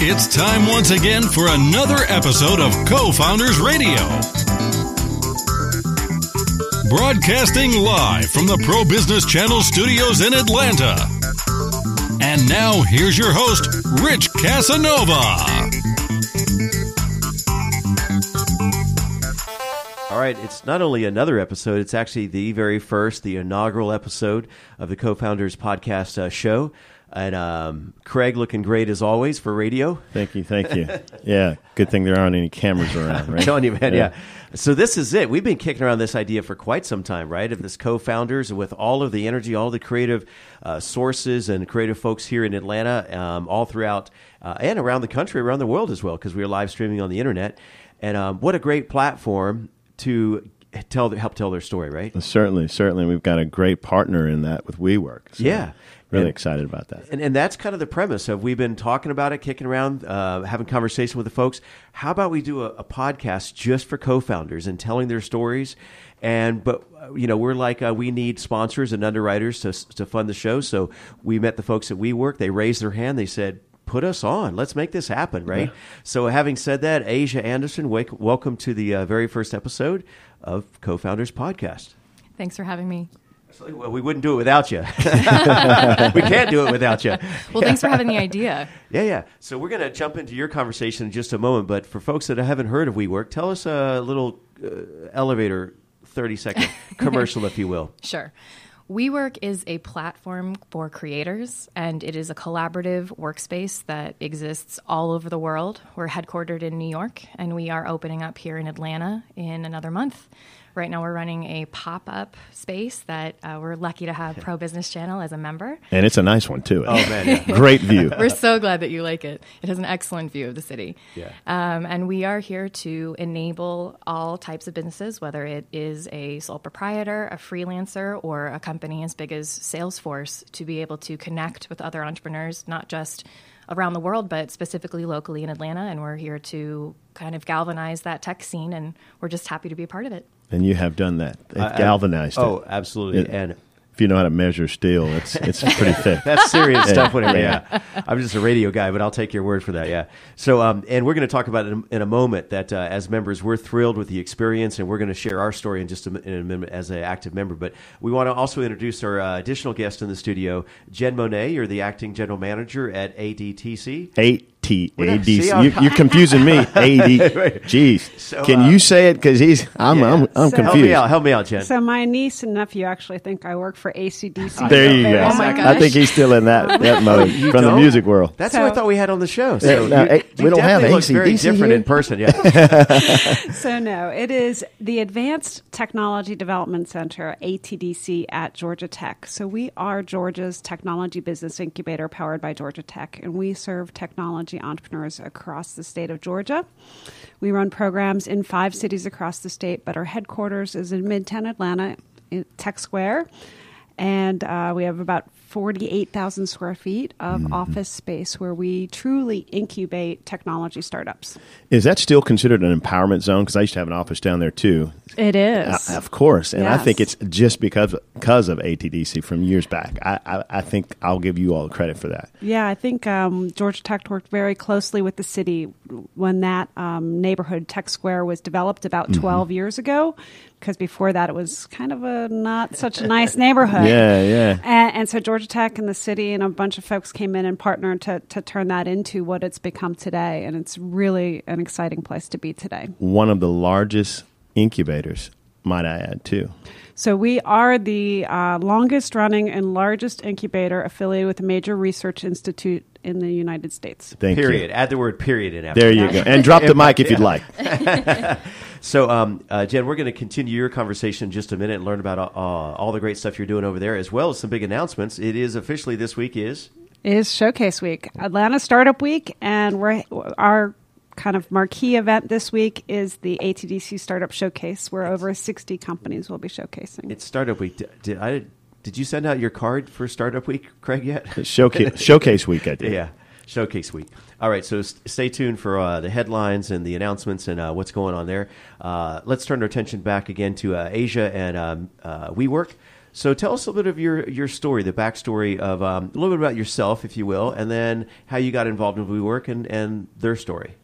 It's time once again for another episode of Co Founders Radio. Broadcasting live from the Pro Business Channel studios in Atlanta. And now, here's your host, Rich Casanova. All right, it's not only another episode, it's actually the very first, the inaugural episode of the Co Founders Podcast uh, show. And um, Craig looking great as always for radio. Thank you, thank you. Yeah, good thing there aren't any cameras around, right? I'm telling you, man, yeah. So this is it. We've been kicking around this idea for quite some time, right? Of this co-founders with all of the energy, all the creative uh, sources and creative folks here in Atlanta, um, all throughout uh, and around the country, around the world as well, because we are live streaming on the internet. And um, what a great platform to tell help tell their story, right? Certainly, certainly. We've got a great partner in that with WeWork. So Yeah. Really And- excited about that. And, and that's kind of the premise of we've been talking about it, kicking around, uh, having conversation with the folks. How about we do a, a podcast just for co-founders and telling their stories? And but you know we're like uh, we need sponsors and underwriters to to fund the show. So we met the folks at WeWork. They raised their hand. They said. Put us on. Let's make this happen, right? So, having said that, Aja Anderson, wake, welcome to the uh, very first episode of Co-Founders Podcast. Thanks for having me. Well, we wouldn't do it without you. we can't do it without you. Well, thanks for having the idea. Yeah, yeah. So we're going to jump into your conversation in just a moment. But for folks that haven't heard of WeWork, tell us a little uh, elevator, 30 second commercial, if you will. Sure. WeWork is a platform for creators, and it is a collaborative workspace that exists all over the world. We're headquartered in New York, and we are opening up here in Atlanta in another month. Right now, we're running a pop up space that uh, we're lucky to have Pro Business Channel as a member. And it's a nice one, too. Oh, man. Yeah. Great view. We're so glad that you like it. It has an excellent view of the city. Yeah. Um, and we are here to enable all types of businesses, whether it is a sole proprietor, a freelancer, or a company as big as Salesforce, to be able to connect with other entrepreneurs, not just around the world, but specifically locally in Atlanta. And we're here to kind of galvanize that tech scene, and we're just happy to be a part of it. And you have done that. They've I- I- galvanized Oh, it. absolutely. It- and If you know how to measure steel, it's it's pretty thick. that's serious Yeah. stuff. Whatever. Yeah. Yeah. I'm just a radio guy, but I'll take your word for that. Yeah. So, um, and we're going to talk about it in, in a moment. That uh, as members, we're thrilled with the experience, and we're going to share our story in just a, in a minute as an active member. But we want to also introduce our uh, additional guest in the studio, Jen Bonnett. You're the acting general manager at ADTC. Eight T Well, A D see, C. I'm- You, you're confusing me. A D. Jeez. So, Can uh, you say it? Because he's. I'm. Yeah. I'm. I'm So- Help confused. me out. Help me out, Jen. So my niece and nephew actually think I work for ACDC. There you go. Oh my I think he's still in that that mode from the don't? music world. That's who I thought we had on the show. Yeah, So no, you, eh, you we don't have definitely look very different here. in person. Yeah. So no, it is the Advanced Technology Development Center (ATDC) at Georgia Tech. So we are Georgia's technology business incubator powered by Georgia Tech, and we serve technology entrepreneurs across the state of Georgia. We run programs in five cities across the state, but our headquarters is in Midtown Atlanta, in Tech Square, and uh, we have about. 48,000 square feet of office space where we truly incubate technology startups. Is that still considered an empowerment zone? Because I used to have an office down there too. It is. Uh, of course, and I think it's just because because of ATDC from years back. I, I, I think I'll give you all the credit for that. Yeah, I think um, Georgia Tech worked very closely with the city when that um, neighborhood, Tech Square, was developed about 12 years ago. Because before that, it was kind of a not such a nice neighborhood. Yeah, yeah. And, and so Georgia Tech and the city and a bunch of folks came in and partnered to, to turn that into what it's become today. And it's really an exciting place to be today. One of the largest incubators, might I add, too. So we are the uh, longest running and largest incubator affiliated with a major research institute in the United States. Thank period. you. Add the word period in after There you go. And drop the mic if you'd like. So, um, uh, Jen, we're going to continue your conversation in just a minute and learn about uh, all the great stuff you're doing over there, as well as some big announcements. It is officially this week is is Showcase Week, Atlanta Startup Week, and we're our kind of marquee event this week is the ATDC Startup Showcase, where over 60 companies will be showcasing. it's Startup Week. Did, did I? Did you send out your card for Startup Week, Craig? Yet? Showcase, showcase week, I did. Yeah, Showcase Week. All right, so s- stay tuned for uh, the headlines and the announcements and uh, what's going on there. Uh, let's turn our attention back again to uh, Aja and um, uh, WeWork. So tell us a little bit of your, your story, the backstory of um, a little bit about yourself, if you will, and then how you got involved in WeWork and, and their story.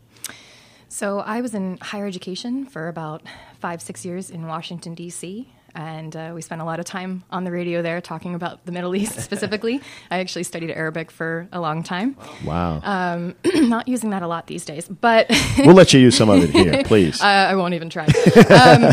So I was in higher education for about five, six years in Washington, D.C and uh, we spent a lot of time on the radio there talking about the Middle East specifically. I actually studied Arabic for a long time. Wow. Um, not using that a lot these days, but we'll let you use some of it here, please. Uh, I won't even try. um,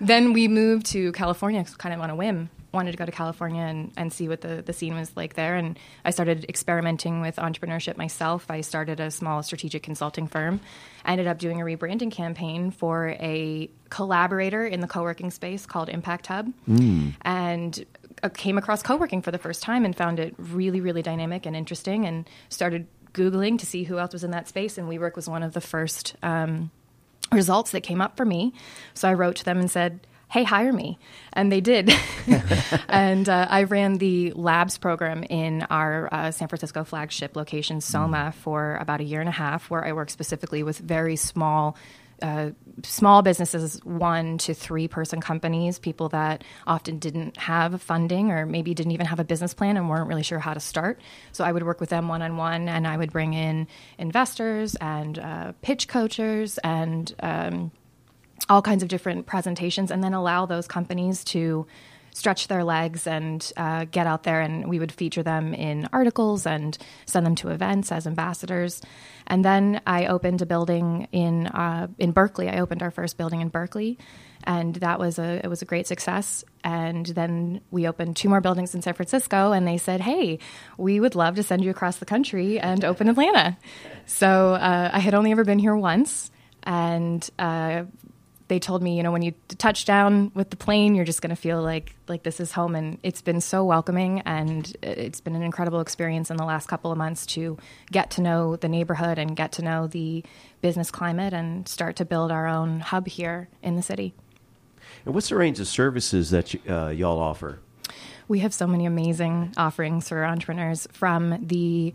then we moved to California, kind of on a whim. Wanted to go to California and, and see what the, the scene was like there. And I started experimenting with entrepreneurship myself. I started a small strategic consulting firm. I ended up doing a rebranding campaign for a collaborator in the co working space called Impact Hub. Mm. And uh, came across co working for the first time and found it really, really dynamic and interesting and started Googling to see who else was in that space. And WeWork was one of the first um, results that came up for me. So I wrote to them and said, hey, hire me. And they did. and uh, I ran the labs program in our uh, San Francisco flagship location, Soma, mm. for about a year and a half, where I work specifically with very small. Uh, small businesses, one to three person companies, people that often didn't have funding or maybe didn't even have a business plan and weren't really sure how to start. So I would work with them one on one and I would bring in investors and uh, pitch coaches and um, all kinds of different presentations and then allow those companies to stretch their legs and uh, get out there. And we would feature them in articles and send them to events as ambassadors. And then i opened a building in uh, in berkeley. I opened our first building in berkeley. And that was a it was a great success. And then we opened two more buildings in san francisco. And they said hey we would love to send you across the country and open atlanta. So uh, i had only ever been here once. And uh, they told me, you know, when you touch down with the plane, you're just going to feel like like this is home, and it's been so welcoming, and it's been an incredible experience in the last couple of months to get to know the neighborhood and get to know the business climate and start to build our own hub here in the city. And what's the range of services that you, uh, y'all offer? We have so many amazing offerings for entrepreneurs from the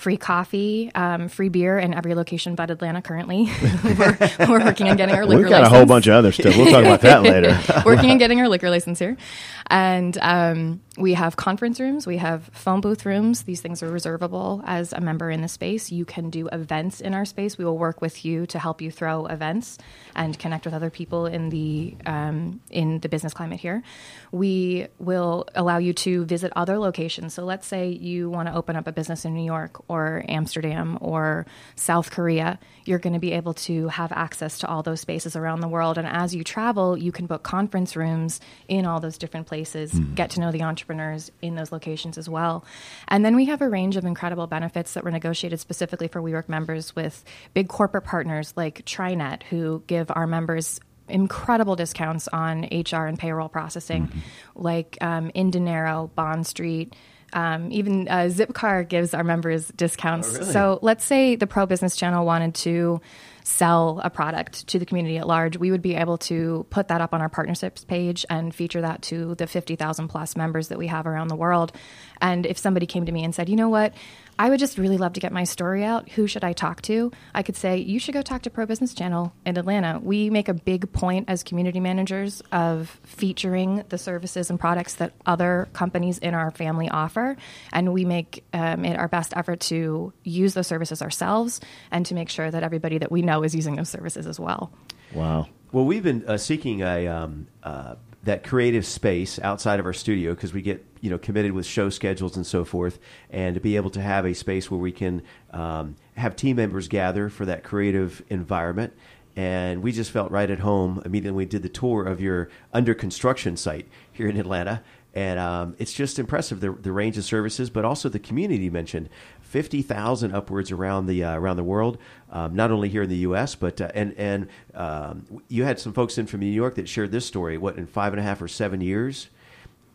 free coffee, um, free beer in every location but Atlanta currently. we're, we're, working on getting our liquor We've got license. a whole bunch of other stuff. We'll talk about that later. working on getting our liquor license here. And um, we have conference rooms, we have phone booth rooms. These things are reservable as a member in the space. You can do events in our space. We will work with you to help you throw events and connect with other people in the um, in the business climate here. We will allow you to visit other locations. So let's say you want to open up a business in New York or Amsterdam or South Korea. You're going to be able to have access to all those spaces around the world. And as you travel, you can book conference rooms in all those different places mm. get to know the entrepreneurs in those locations as well. And then we have a range of incredible benefits that were negotiated specifically for WeWork members with big corporate partners like TriNet, who give our members incredible discounts on HR and payroll processing, mm-hmm. like um, inDinero, Bond Street. Um, even uh, Zipcar gives our members discounts. Oh, really? So let's say the Pro Business Channel wanted to sell a product to the community at large, we would be able to put that up on our partnerships page and feature that to the 50,000 plus members that we have around the world. And if somebody came to me and said, you know what, I would just really love to get my story out. Who should I talk to? I could say, you should go talk to Pro Business Channel in Atlanta. We make a big point as community managers of featuring the services and products that other companies in our family offer. And we make um, it our best effort to use those services ourselves and to make sure that everybody that we know is using those services as well. Wow. Well, we've been uh, seeking a um, uh, that creative space outside of our studio because we get you know committed with show schedules and so forth, and to be able to have a space where we can um, have team members gather for that creative environment. And we just felt right at home immediately. We did the tour of your under construction site here in Atlanta, and um, it's just impressive the, the range of services, but also the community you mentioned. 50,000 upwards around the uh, around the world, um, not only here in the U.S. but uh, and and um, you had some folks in from New York that shared this story. What in five and a half or seven years,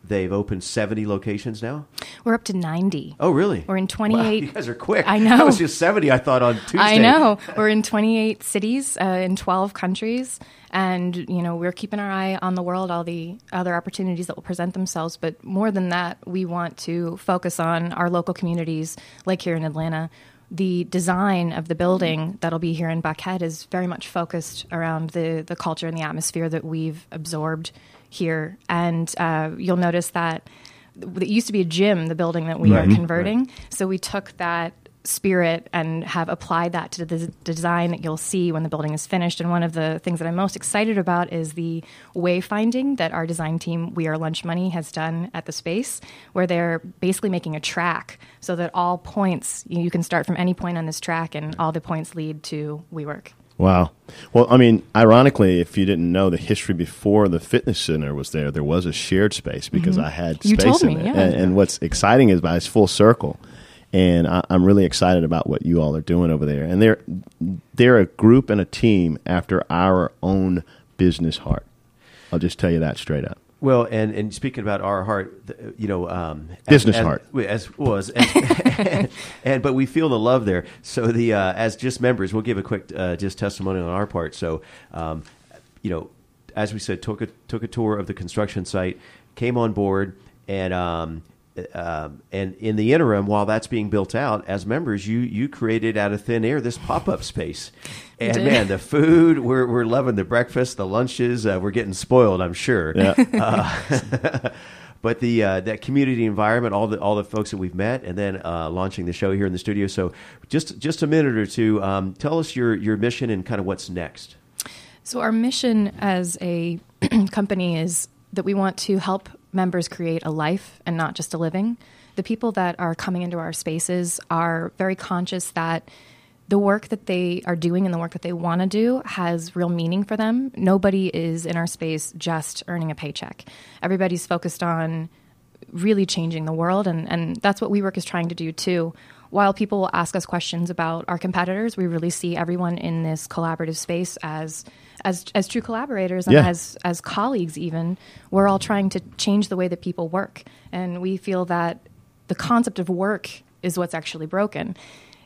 they've opened 70 locations now. We're up to 90. Oh, really? We're in 28. Wow, you guys are quick. I know. It was just 70. I thought on Tuesday. I know. We're in 28 cities uh, in 12 countries and you know we're keeping our eye on the world all the other opportunities that will present themselves but more than that we want to focus on our local communities like here in atlanta the design of the building that'll be here in buckhead is very much focused around the, the culture and the atmosphere that we've absorbed here, and uh, you'll notice that it used to be a gym, the building that we Right. are converting. So we took that spirit and have applied that to the design that you'll see when the building is finished. And one of the things that I'm most excited about is the wayfinding that our design team, We Are Lunch Money, has done at the space, where they're basically making a track so that all points, you you can start from any point on this track and all the points lead to WeWork. Wow. Well, I mean, ironically, if you didn't know the history before the fitness center was there, there was a shared space because I had Mm-hmm. You space told in me, it. yeah. And, and what's exciting is by it's full circle, and I, I'm really excited about what you all are doing over there. And they're they're a group and a team after our own business heart. I'll just tell you that straight up. Well, and, and speaking about our heart, you know, um, Business as, heart. as was, and, and, but we feel the love there. So the uh, as just members, we'll give a quick uh, just testimony on our part. So, um, you know, as we said, took a took a tour of the construction site, came on board, and um, um, and in the interim, while that's being built out, as members, you you created out of thin air this pop up space. And man, the food we're we're loving the breakfast, the lunches. Uh, we're getting spoiled, I'm sure. Yeah. Uh, but the uh, that community environment, all the all the folks that we've met, and then uh, launching the show here in the studio. So, just just a minute or two. Um, tell us your your mission and kind of what's next. So, our mission as a company is that we want to help members create a life and not just a living. The people that are coming into our spaces are very conscious that the work that they are doing and the work that they want to do has real meaning for them. Nobody is in our space just earning a paycheck. Everybody's focused on really changing the world, and, and that's what WeWork is trying to do too. While people will ask us questions about our competitors, we really see everyone in this collaborative space as as as true collaborators and Yeah. as as colleagues. Even we're all trying to change the way that people work, and we feel that the concept of work is what's actually broken.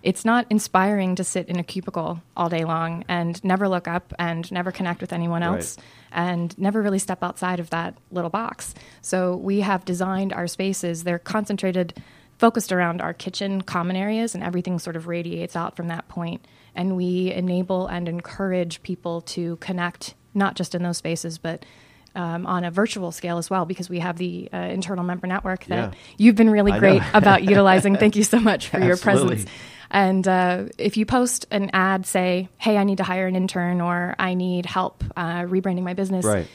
It's not inspiring to sit in a cubicle all day long and never look up and never connect with anyone Right. else and never really step outside of that little box. So we have designed our spaces, they're concentrated, focused around our kitchen common areas, and everything sort of radiates out from that point. And we enable and encourage people to connect, not just in those spaces, but um, on a virtual scale as well, because we have the uh, internal member network that Yeah. you've been really I great about utilizing. Thank you so much for your presence. And uh, if you post an ad, say, hey, I need to hire an intern or I need help uh, rebranding my business, Right.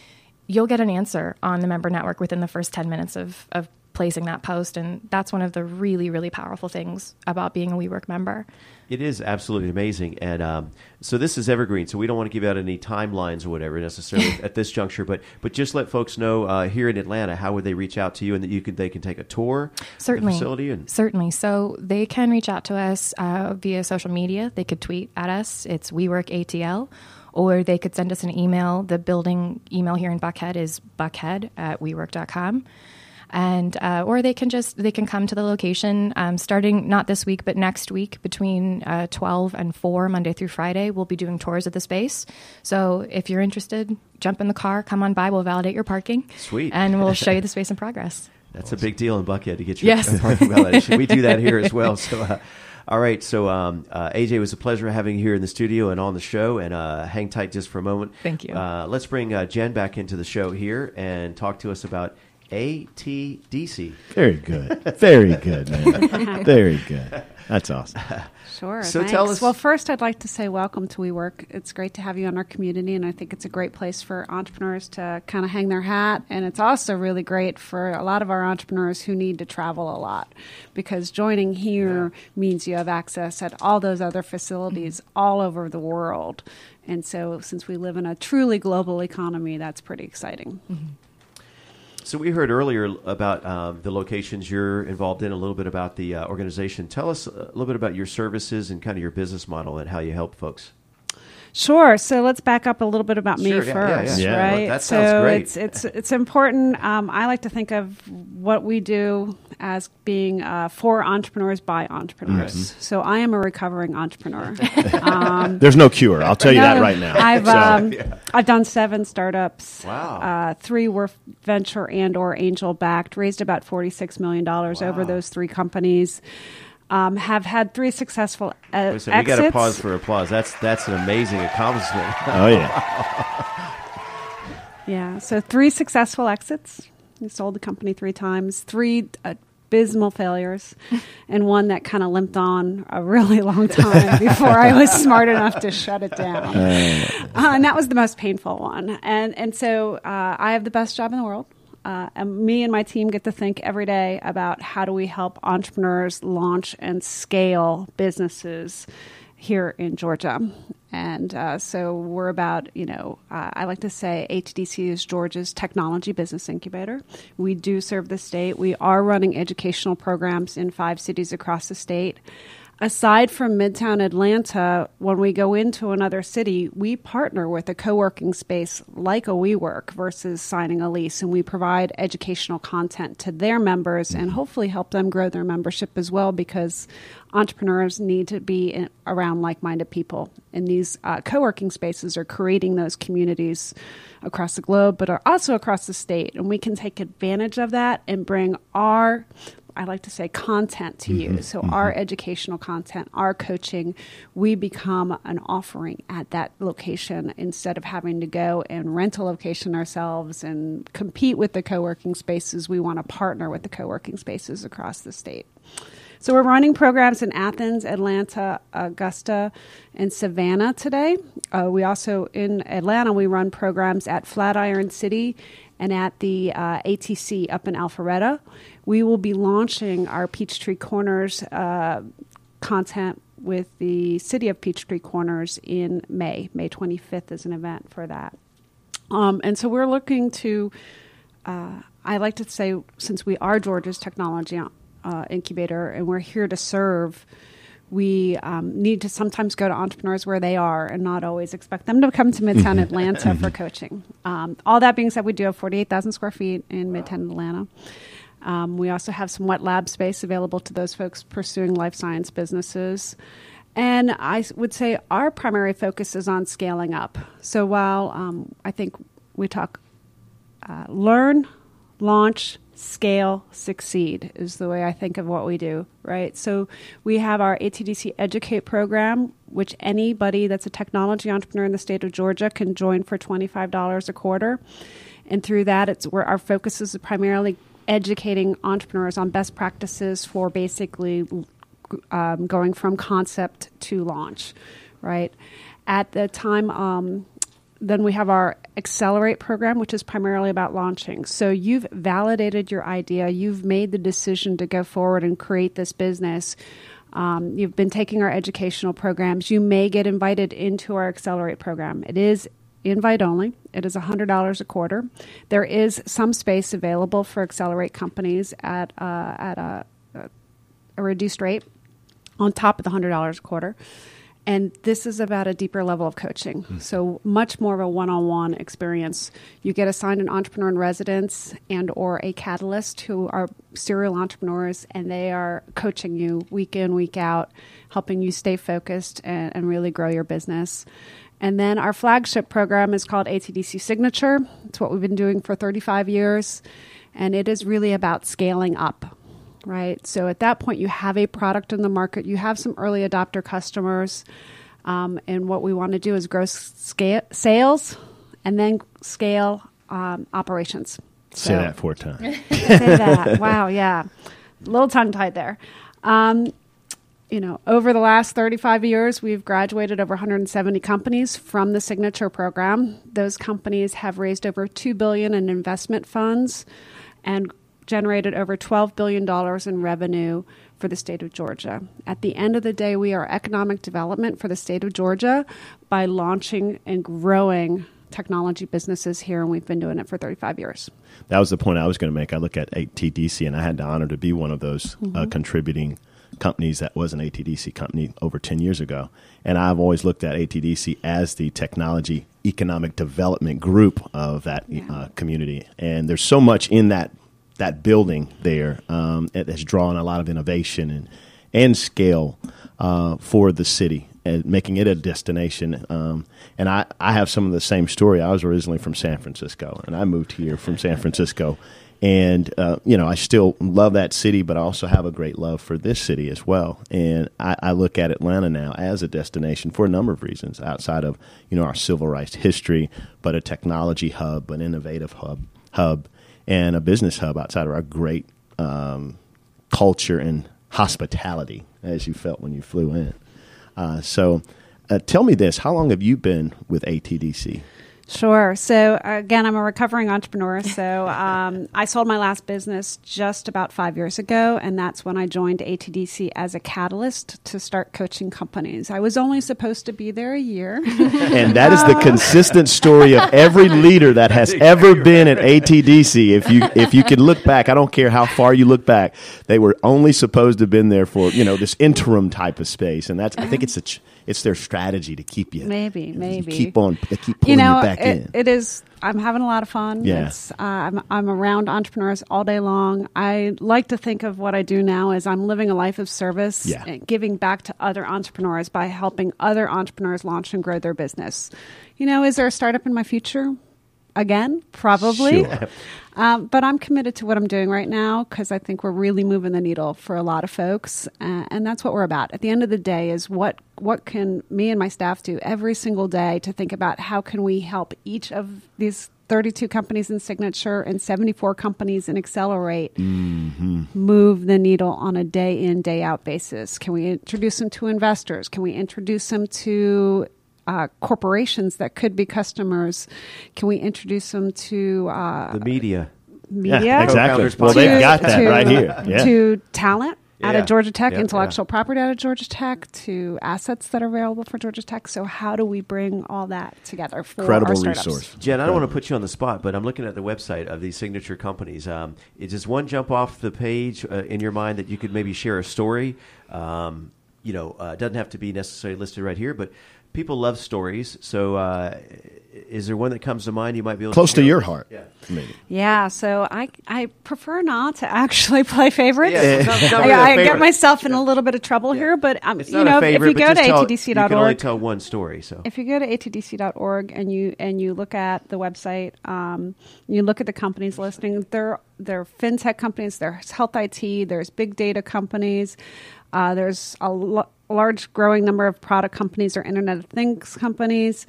you'll get an answer on the member network within the first 10 minutes of, of placing that post. And that's one of the really, really powerful things about being a WeWork member. It is absolutely amazing, and um, so this is evergreen. So we don't want to give out any timelines or whatever necessarily at this juncture, but but just let folks know uh, here in Atlanta how would they reach out to you, and that you could they can take a tour Certainly. the facility and Certainly. So they can reach out to us uh, via social media. They could tweet at us. It's WeWork ATL. Or they could send us an email. The building email here in Buckhead is buckhead at WeWork.com. And uh, or they can just they can come to the location um, starting not this week but next week between uh, 12 and 4 Monday through Friday we'll be doing tours of the space so if you're interested jump in the car come on by we'll validate your parking Sweet. and we'll show you the space in progress That's a big deal in Buckhead to get your Yes. parking validation. we do that here as well. So, uh, all right. So, um, uh, AJ, it was a pleasure having you here in the studio and on the show. And uh, hang tight just for a moment. Thank you. Uh, let's bring uh, Jen back into the show here and talk to us about ATDC. Very good. Very good, man. Very good. That's awesome. Sure. So thanks. tell us- Well, first, I'd like to say welcome to WeWork. It's great to have you in our community, and I think it's a great place for entrepreneurs to kind of hang their hat. And it's also really great for a lot of our entrepreneurs who need to travel a lot because joining here means you have access at all those other facilities all over the world. And so, since we live in a truly global economy, that's pretty exciting. Mm-hmm. So we heard earlier about um, the locations you're involved in, a little bit about the uh, organization. Tell us a little bit about your services and kind of your business model and how you help folks. Sure. So let's back up a little bit about me Sure, yeah, yeah, first, yeah. Yeah, right? that sounds so great. it's it's it's important. Um, I like to think of what we do as being uh, for entrepreneurs by entrepreneurs. Mm-hmm. So I am a recovering entrepreneur. um, There's no cure. I'll tell you that right now. I've So- um, I've done seven startups. Wow. Uh, three were venture and or angel backed. Raised about forty six million dollars over those three companies. Um, have had three successful uh, Listen, we exits. got to pause for applause. That's that's an amazing accomplishment. oh yeah. Yeah. So three successful exits. We sold the company three times. Three abysmal failures, and one that kind of limped on a really long time before I was smart enough to shut it down. Uh, and that was the most painful one. And and so uh, I have the best job in the world. Uh, and me and my team get to think every day about how do we help entrepreneurs launch and scale businesses here in Georgia. And uh, so we're about, you know, uh, I like to say ATDC is Georgia's technology business incubator. We do serve the state. We are running educational programs in five cities across the state aside from Midtown Atlanta, when we go into another city, we partner with a co working space like a WeWork versus signing a lease, and we provide educational content to their members and hopefully help them grow their membership as well because entrepreneurs need to be in, around like minded people. And these uh, co working spaces are creating those communities across the globe, but are also across the state. And we can take advantage of that and bring our I like to say content to mm-hmm, you. So mm-hmm. our educational content, our coaching, we become an offering at that location instead of having to go and rent a location ourselves and compete with the co-working spaces. We want to partner with the co-working spaces across the state. So we're running programs in Athens, Atlanta, Augusta, and Savannah today. Uh, we also in Atlanta we run programs at Flatiron City and at the uh, ATC up in Alpharetta we will be launching our Peachtree Corners uh, content with the city of Peachtree Corners in May. May 25th is an event for that. Um, and so we're looking to, uh, I like to say, since we are Georgia's technology uh, incubator and we're here to serve, we um, need to sometimes go to entrepreneurs where they are and not always expect them to come to Midtown mm-hmm. Atlanta for coaching. Um, all that being said, we do have 48,000 square feet in Midtown Atlanta. Um, we also have some wet lab space available to those folks pursuing life science businesses. And I would say our primary focus is on scaling up. So while um, I think we talk uh, learn, launch, scale, succeed is the way I think of what we do, right? So we have our ATDC Educate program, which anybody that's a technology entrepreneur in the state of Georgia can join for $25 a quarter. And through that, it's where our focus is primarily educating entrepreneurs on best practices for basically um, going from concept to launch, right? At the time, um, then we have our Accelerate program, which is primarily about launching. So you've validated your idea, you've made the decision to go forward and create this business. Um, you've been taking our educational programs. You may get invited into our Accelerate program. It is invite only. It is $100 a quarter. There is some space available for Accelerate companies at, uh, at a, a reduced rate on top of the $100 a quarter. And this is about a deeper level of coaching. Mm. So much more of a one-on-one experience. You get assigned an entrepreneur in residence and or a catalyst who are serial entrepreneurs and they are coaching you week in, week out, helping you stay focused and, and really grow your business. And then our flagship program is called ATDC Signature. It's what we've been doing for 35 years. And it is really about scaling up, right? So at that point, you have a product in the market, you have some early adopter customers. Um, and what we want to do is grow scale, sales and then scale um, operations. So, say that four times. say that. Wow, yeah. A little tongue tied there. Um, you know, over the last 35 years, we've graduated over 170 companies from the signature program. Those companies have raised over 2 billion in investment funds and generated over 12 billion dollars in revenue for the state of Georgia. At the end of the day, we are economic development for the state of Georgia by launching and growing technology businesses here, and we've been doing it for 35 years. That was the point I was going to make. I look at ATDC, and I had the honor to be one of those uh, mm-hmm. uh, contributing companies that was an ATDC company over 10 years ago. And I've always looked at ATDC as the technology economic development group of that yeah. uh, community. And there's so much in that that building there um, it has drawn a lot of innovation and and scale uh, for the city. and making it a destination. Um, and I, I have some of the same story. I was originally from San Francisco, and I moved here from San Francisco. And, uh, you know, I still love that city, but I also have a great love for this city as well. And I, I look at Atlanta now as a destination for a number of reasons outside of, you know, our civil rights history, but a technology hub, an innovative hub, hub and a business hub outside of our great um, culture and hospitality, as you felt when you flew in. Uh, so, uh, tell me this: How long have you been with ATDC? Sure. So again, I'm a recovering entrepreneur. So um, I sold my last business just about five years ago, and that's when I joined ATDC as a catalyst to start coaching companies. I was only supposed to be there a year, and that is the consistent story of every leader that has ever been at ATDC. If you if you can look back, I don't care how far you look back, they were only supposed to have been there for you know this interim type of space, and that's I think it's a. Ch- it's their strategy to keep you. Maybe, maybe keep on, keep pulling you, know, you back it, in. It is. I'm having a lot of fun. Yeah. Uh, I'm, I'm around entrepreneurs all day long. I like to think of what I do now as I'm living a life of service, Yeah. and giving back to other entrepreneurs by helping other entrepreneurs launch and grow their business. You know, is there a startup in my future? Again, probably. Sure. Um, but I'm committed to what I'm doing right now because I think we're really moving the needle for a lot of folks, uh, and that's what we're about. At the end of the day, is what what can me and my staff do every single day to think about how can we help each of these 32 companies in Signature and 74 companies in Accelerate move the needle on a day in day out basis. Can we introduce them to investors? Can we introduce them to uh, corporations that could be customers? Can we introduce them to uh, The media. media? Yeah, exactly. Co-founders Well, they've got that to- right here. Yeah. To talent out Yeah. of Georgia Tech, Yeah, intellectual yeah. property out of Georgia Tech, to assets that are available for Georgia Tech. So, how do we bring all that together for Incredible our startups? resource. Jen, I don't want to put you on the spot, but I'm looking at the website of these signature companies. Um, it does one jump off the page uh, in your mind that you could maybe share a story? Um, you know, uh, it doesn't have to be necessarily listed right here, but people love stories. So, uh, is there one that comes to mind you might be able Close to to your heart. Yeah. maybe. Yeah, so I I prefer not to actually play favorites. Yeah, it's not- it's not I, really a I get myself in a little bit of trouble here, but um, you know, favorite, if you go to just tell- You can only tell one story. So, if you go to atdc.org and you and you look at the website, um, you look at the companies listing. There, there are fintech companies. There's health IT. There's big data companies. Uh, there's a lo- large growing number of product companies or Internet of Things companies.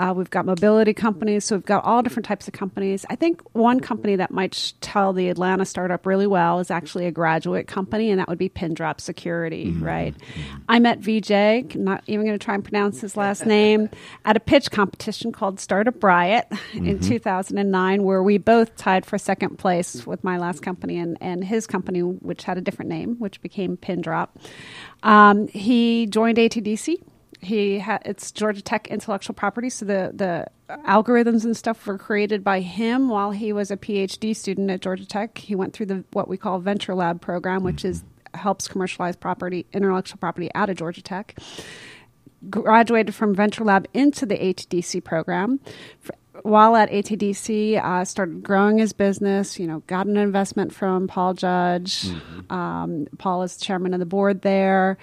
Uh, we've got mobility companies, so we've got all different types of companies. I think one company that might sh- tell the Atlanta startup really well is actually a graduate company, and that would be Pindrop Security, right? I met Vijay, not even going to try and pronounce his last name, at a pitch competition called Startup Riot in 2009, where we both tied for second place with my last company and, and his company, which had a different name, which became Pindrop. Um, he joined ATDC he had it's Georgia Tech intellectual property, so the the algorithms and stuff were created by him while he was a PhD student at Georgia Tech. He went through the what we call Venture Lab program, which is helps commercialize property intellectual property out of Georgia Tech. Graduated from Venture Lab into the ATDC program. While at ATDC, uh, started growing his business. You know, got an investment from Paul Judge. Um, Paul is chairman of the board there.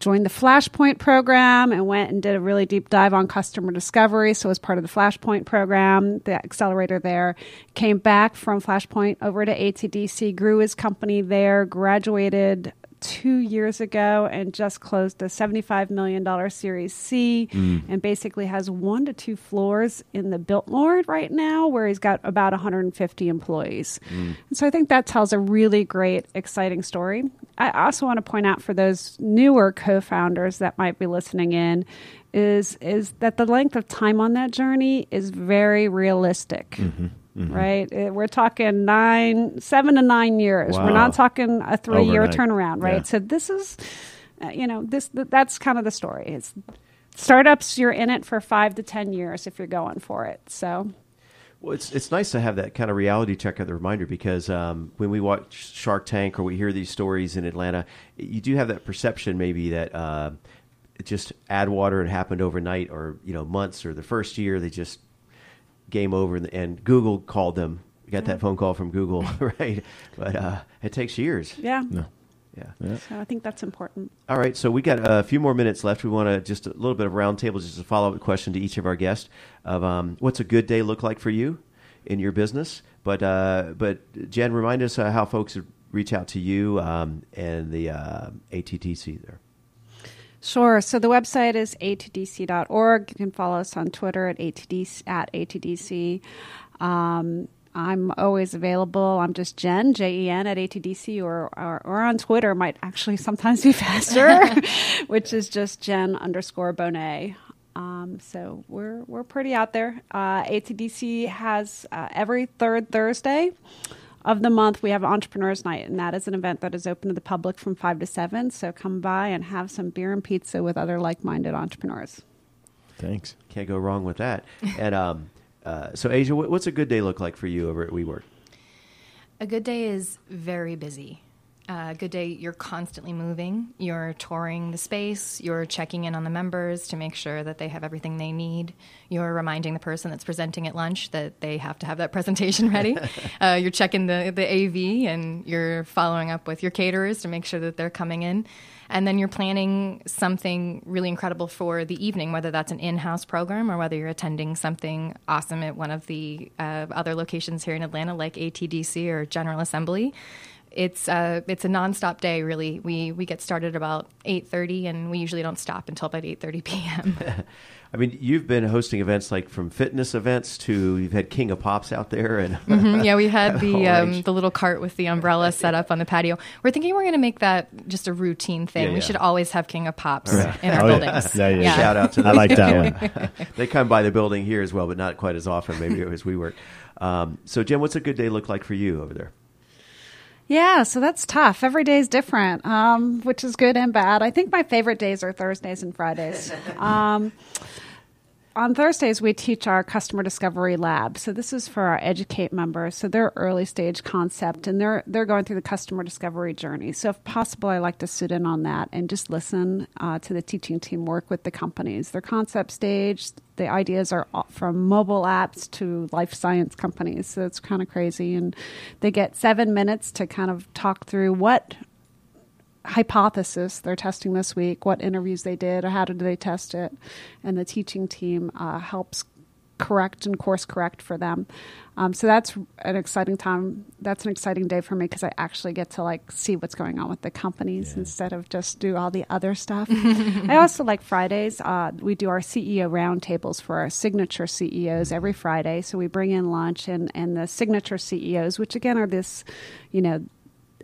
Joined the Flashpoint program and went and did a really deep dive on customer discovery. So, as part of the Flashpoint program, the accelerator there, came back from Flashpoint over to ATDC, grew his company there, graduated two years ago and just closed a $75 million Series C mm. and basically has one to two floors in the Biltmore right now where he's got about 150 employees. Mm. And so I think that tells a really great, exciting story. I also want to point out for those newer co-founders that might be listening in is is that the length of time on that journey is very realistic. Mm-hmm. Right, Uh, we're talking nine, seven to nine years. We're not talking a three-year Overnight. turnaround, right? Yeah. So this is, uh, you know, this th- that's kind of the story. It's startups. You're in it for five to ten years if you're going for it. So Well, it's it's nice to have that kind of reality check of the reminder because um, when we watch Shark Tank or we hear these stories in Atlanta, you do have that perception maybe that uh, just add water and happened overnight or you know months or the first year they just game over and, and Google called them. Got that phone call from Google, right? But uh, it takes years. yeah, No. Yeah. So I think that's important. All right, so we got a few more minutes left. We want to just a little bit of roundtable, just a follow up question to each of our guests of um, what's a good day look like for you in your business. But uh, but Jen, remind us uh, how folks reach out to you um, and the uh, ATDC there. Sure. So the website is atdc.org. You can follow us on Twitter at atdc at atdc. Um, I'm always available. I'm just Jen, J E N, at ATDC, or, or, or on Twitter might actually sometimes be faster, which is just Jen underscore Bonnett. Um, so we're we're pretty out there. Uh, ATDC has uh, every third Thursday of the month we have Entrepreneurs Night, and that is an event that is open to the public from five to seven. So come by and have some beer and pizza with other like-minded entrepreneurs. Thanks. Can't go wrong with that. and um, uh, so, Aja, what's a good day look like for you over at WeWork? A good day is very busy. Uh, good day, you're constantly moving. You're touring the space. You're checking in on the members to make sure that they have everything they need. You're reminding the person that's presenting at lunch that they have to have that presentation ready. uh, you're checking the, the AV and you're following up with your caterers to make sure that they're coming in. And then you're planning something really incredible for the evening, whether that's an in house program or whether you're attending something awesome at one of the uh, other locations here in Atlanta, like ATDC or General Assembly it's uh, it's a nonstop day. Really, we we get started about eight thirty, and we usually don't stop until about eight thirty p.m. I mean, you've been hosting events like from fitness events to you've had King of Pops out there, and mm-hmm. yeah, we had the um, the little cart with the umbrella set up on the patio. We're thinking we're going to make that just a routine thing. Yeah, we yeah. should always have King of Pops Right. in our Oh, yeah. buildings. Yeah, yeah, shout out to I them. like that one. they come by the building here as well, but not quite as often, maybe as we work. Um, so, Jen, what's a good day look like for you over there? Yeah, so that's tough. Every day is different, um, which is good and bad. I think my favorite days are Thursdays and Fridays. Um, on Thursdays, we teach our customer discovery lab. So this is for our educate members. So they're early stage concept, and they're they're going through the customer discovery journey. So if possible, I like to sit in on that and just listen uh, to the teaching team work with the companies. Their concept stage, the ideas are from mobile apps to life science companies. So it's kind of crazy, and they get seven minutes to kind of talk through what hypothesis they're testing this week, what interviews they did, or how did they test it, and the teaching team uh, helps correct and course correct for them. Um, so that's an exciting time. That's an exciting day for me because I actually get to like see what's going on with the companies instead of just do all the other stuff. I also like Fridays. Uh, we do our CEO roundtables for our signature CEOs every Friday. So we bring in lunch and and the signature CEOs, which again are this, you know,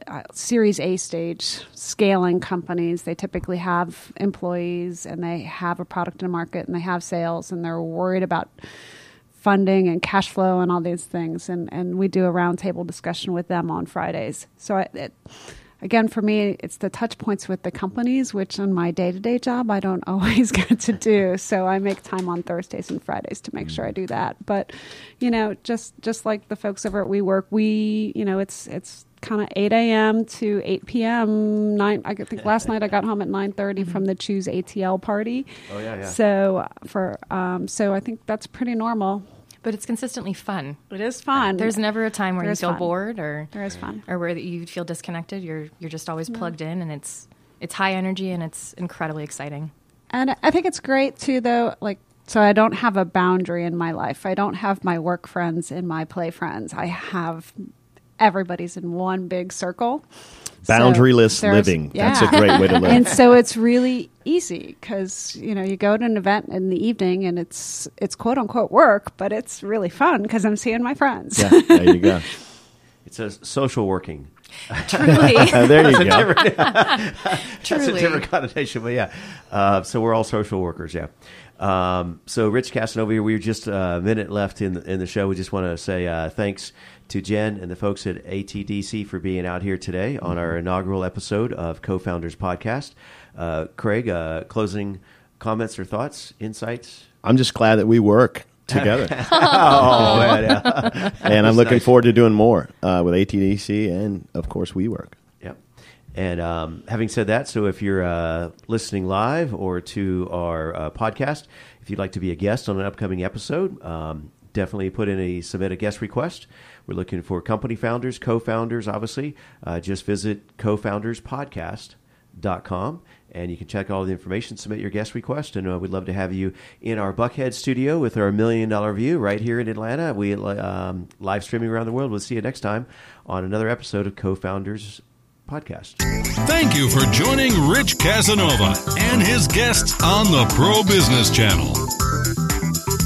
uh, Series A stage scaling companies, they typically have employees and they have a product in the market and they have sales and they're worried about funding and cash flow and all these things. And, and we do a roundtable discussion with them on Fridays. So I, it, again, for me, it's the touch points with the companies, which on my day to day job, I don't always get to do. So I make time on Thursdays and Fridays to make sure I do that. But, you know, just, just like the folks over at WeWork, we, you know, it's, it's, kind of 8 a.m. to 8 p.m. Nine. I think last night I got home at 9:30 from the Choose ATL party. Oh, yeah, yeah. So uh, for um, so I think that's pretty normal. But it's consistently fun. It is fun. There's never a time where you feel fun. bored or there is fun. or where you feel disconnected. You're you're just always mm-hmm. plugged in, and it's it's high energy and it's incredibly exciting. And I think it's great too, though. Like, so I don't have a boundary in my life. I don't have my work friends and my play friends. I have everybody's in one big circle. So Boundaryless there's- living. yeah. That's a great way to live. and so it's really easy because you know you go to an event in the evening and it's it's quote unquote work, but it's really fun because I'm seeing my friends. yeah, there you go. It's a social working. Truly, Uh, there you go. That's a different connotation, but yeah. Uh, so we're all social workers, yeah. Um, so Rich Casanova here. We're just a minute left in the, in the show. We just want to say uh, thanks to Jen and the folks at ATDC for being out here today on our inaugural episode of Co-Founders Podcast. Uh, Craig, uh, closing comments or thoughts, insights? I'm just glad that we work together. Oh, man, yeah. and I'm looking nice. forward to doing more uh, with ATDC and, of course, we work. Yep. And um, having said that, so if you're uh, listening live or to our uh, podcast, if you'd like to be a guest on an upcoming episode, um, definitely put in a submit a guest request. We're looking for company founders, co-founders. Obviously, uh, just visit co-founderspodcast.com and you can check all the information, submit your guest request, and uh, we'd love to have you in our Buckhead studio with our million dollar view right here in Atlanta. We um, live streaming around the world. We'll see you next time on another episode of Co-Founders Podcast. Thank you for joining Rich Casanova and his guests on the Pro Business Channel.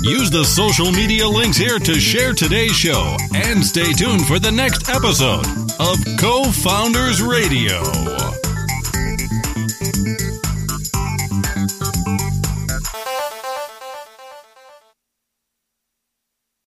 Use the social media links here to share today's show and stay tuned for the next episode of Co Founders Radio.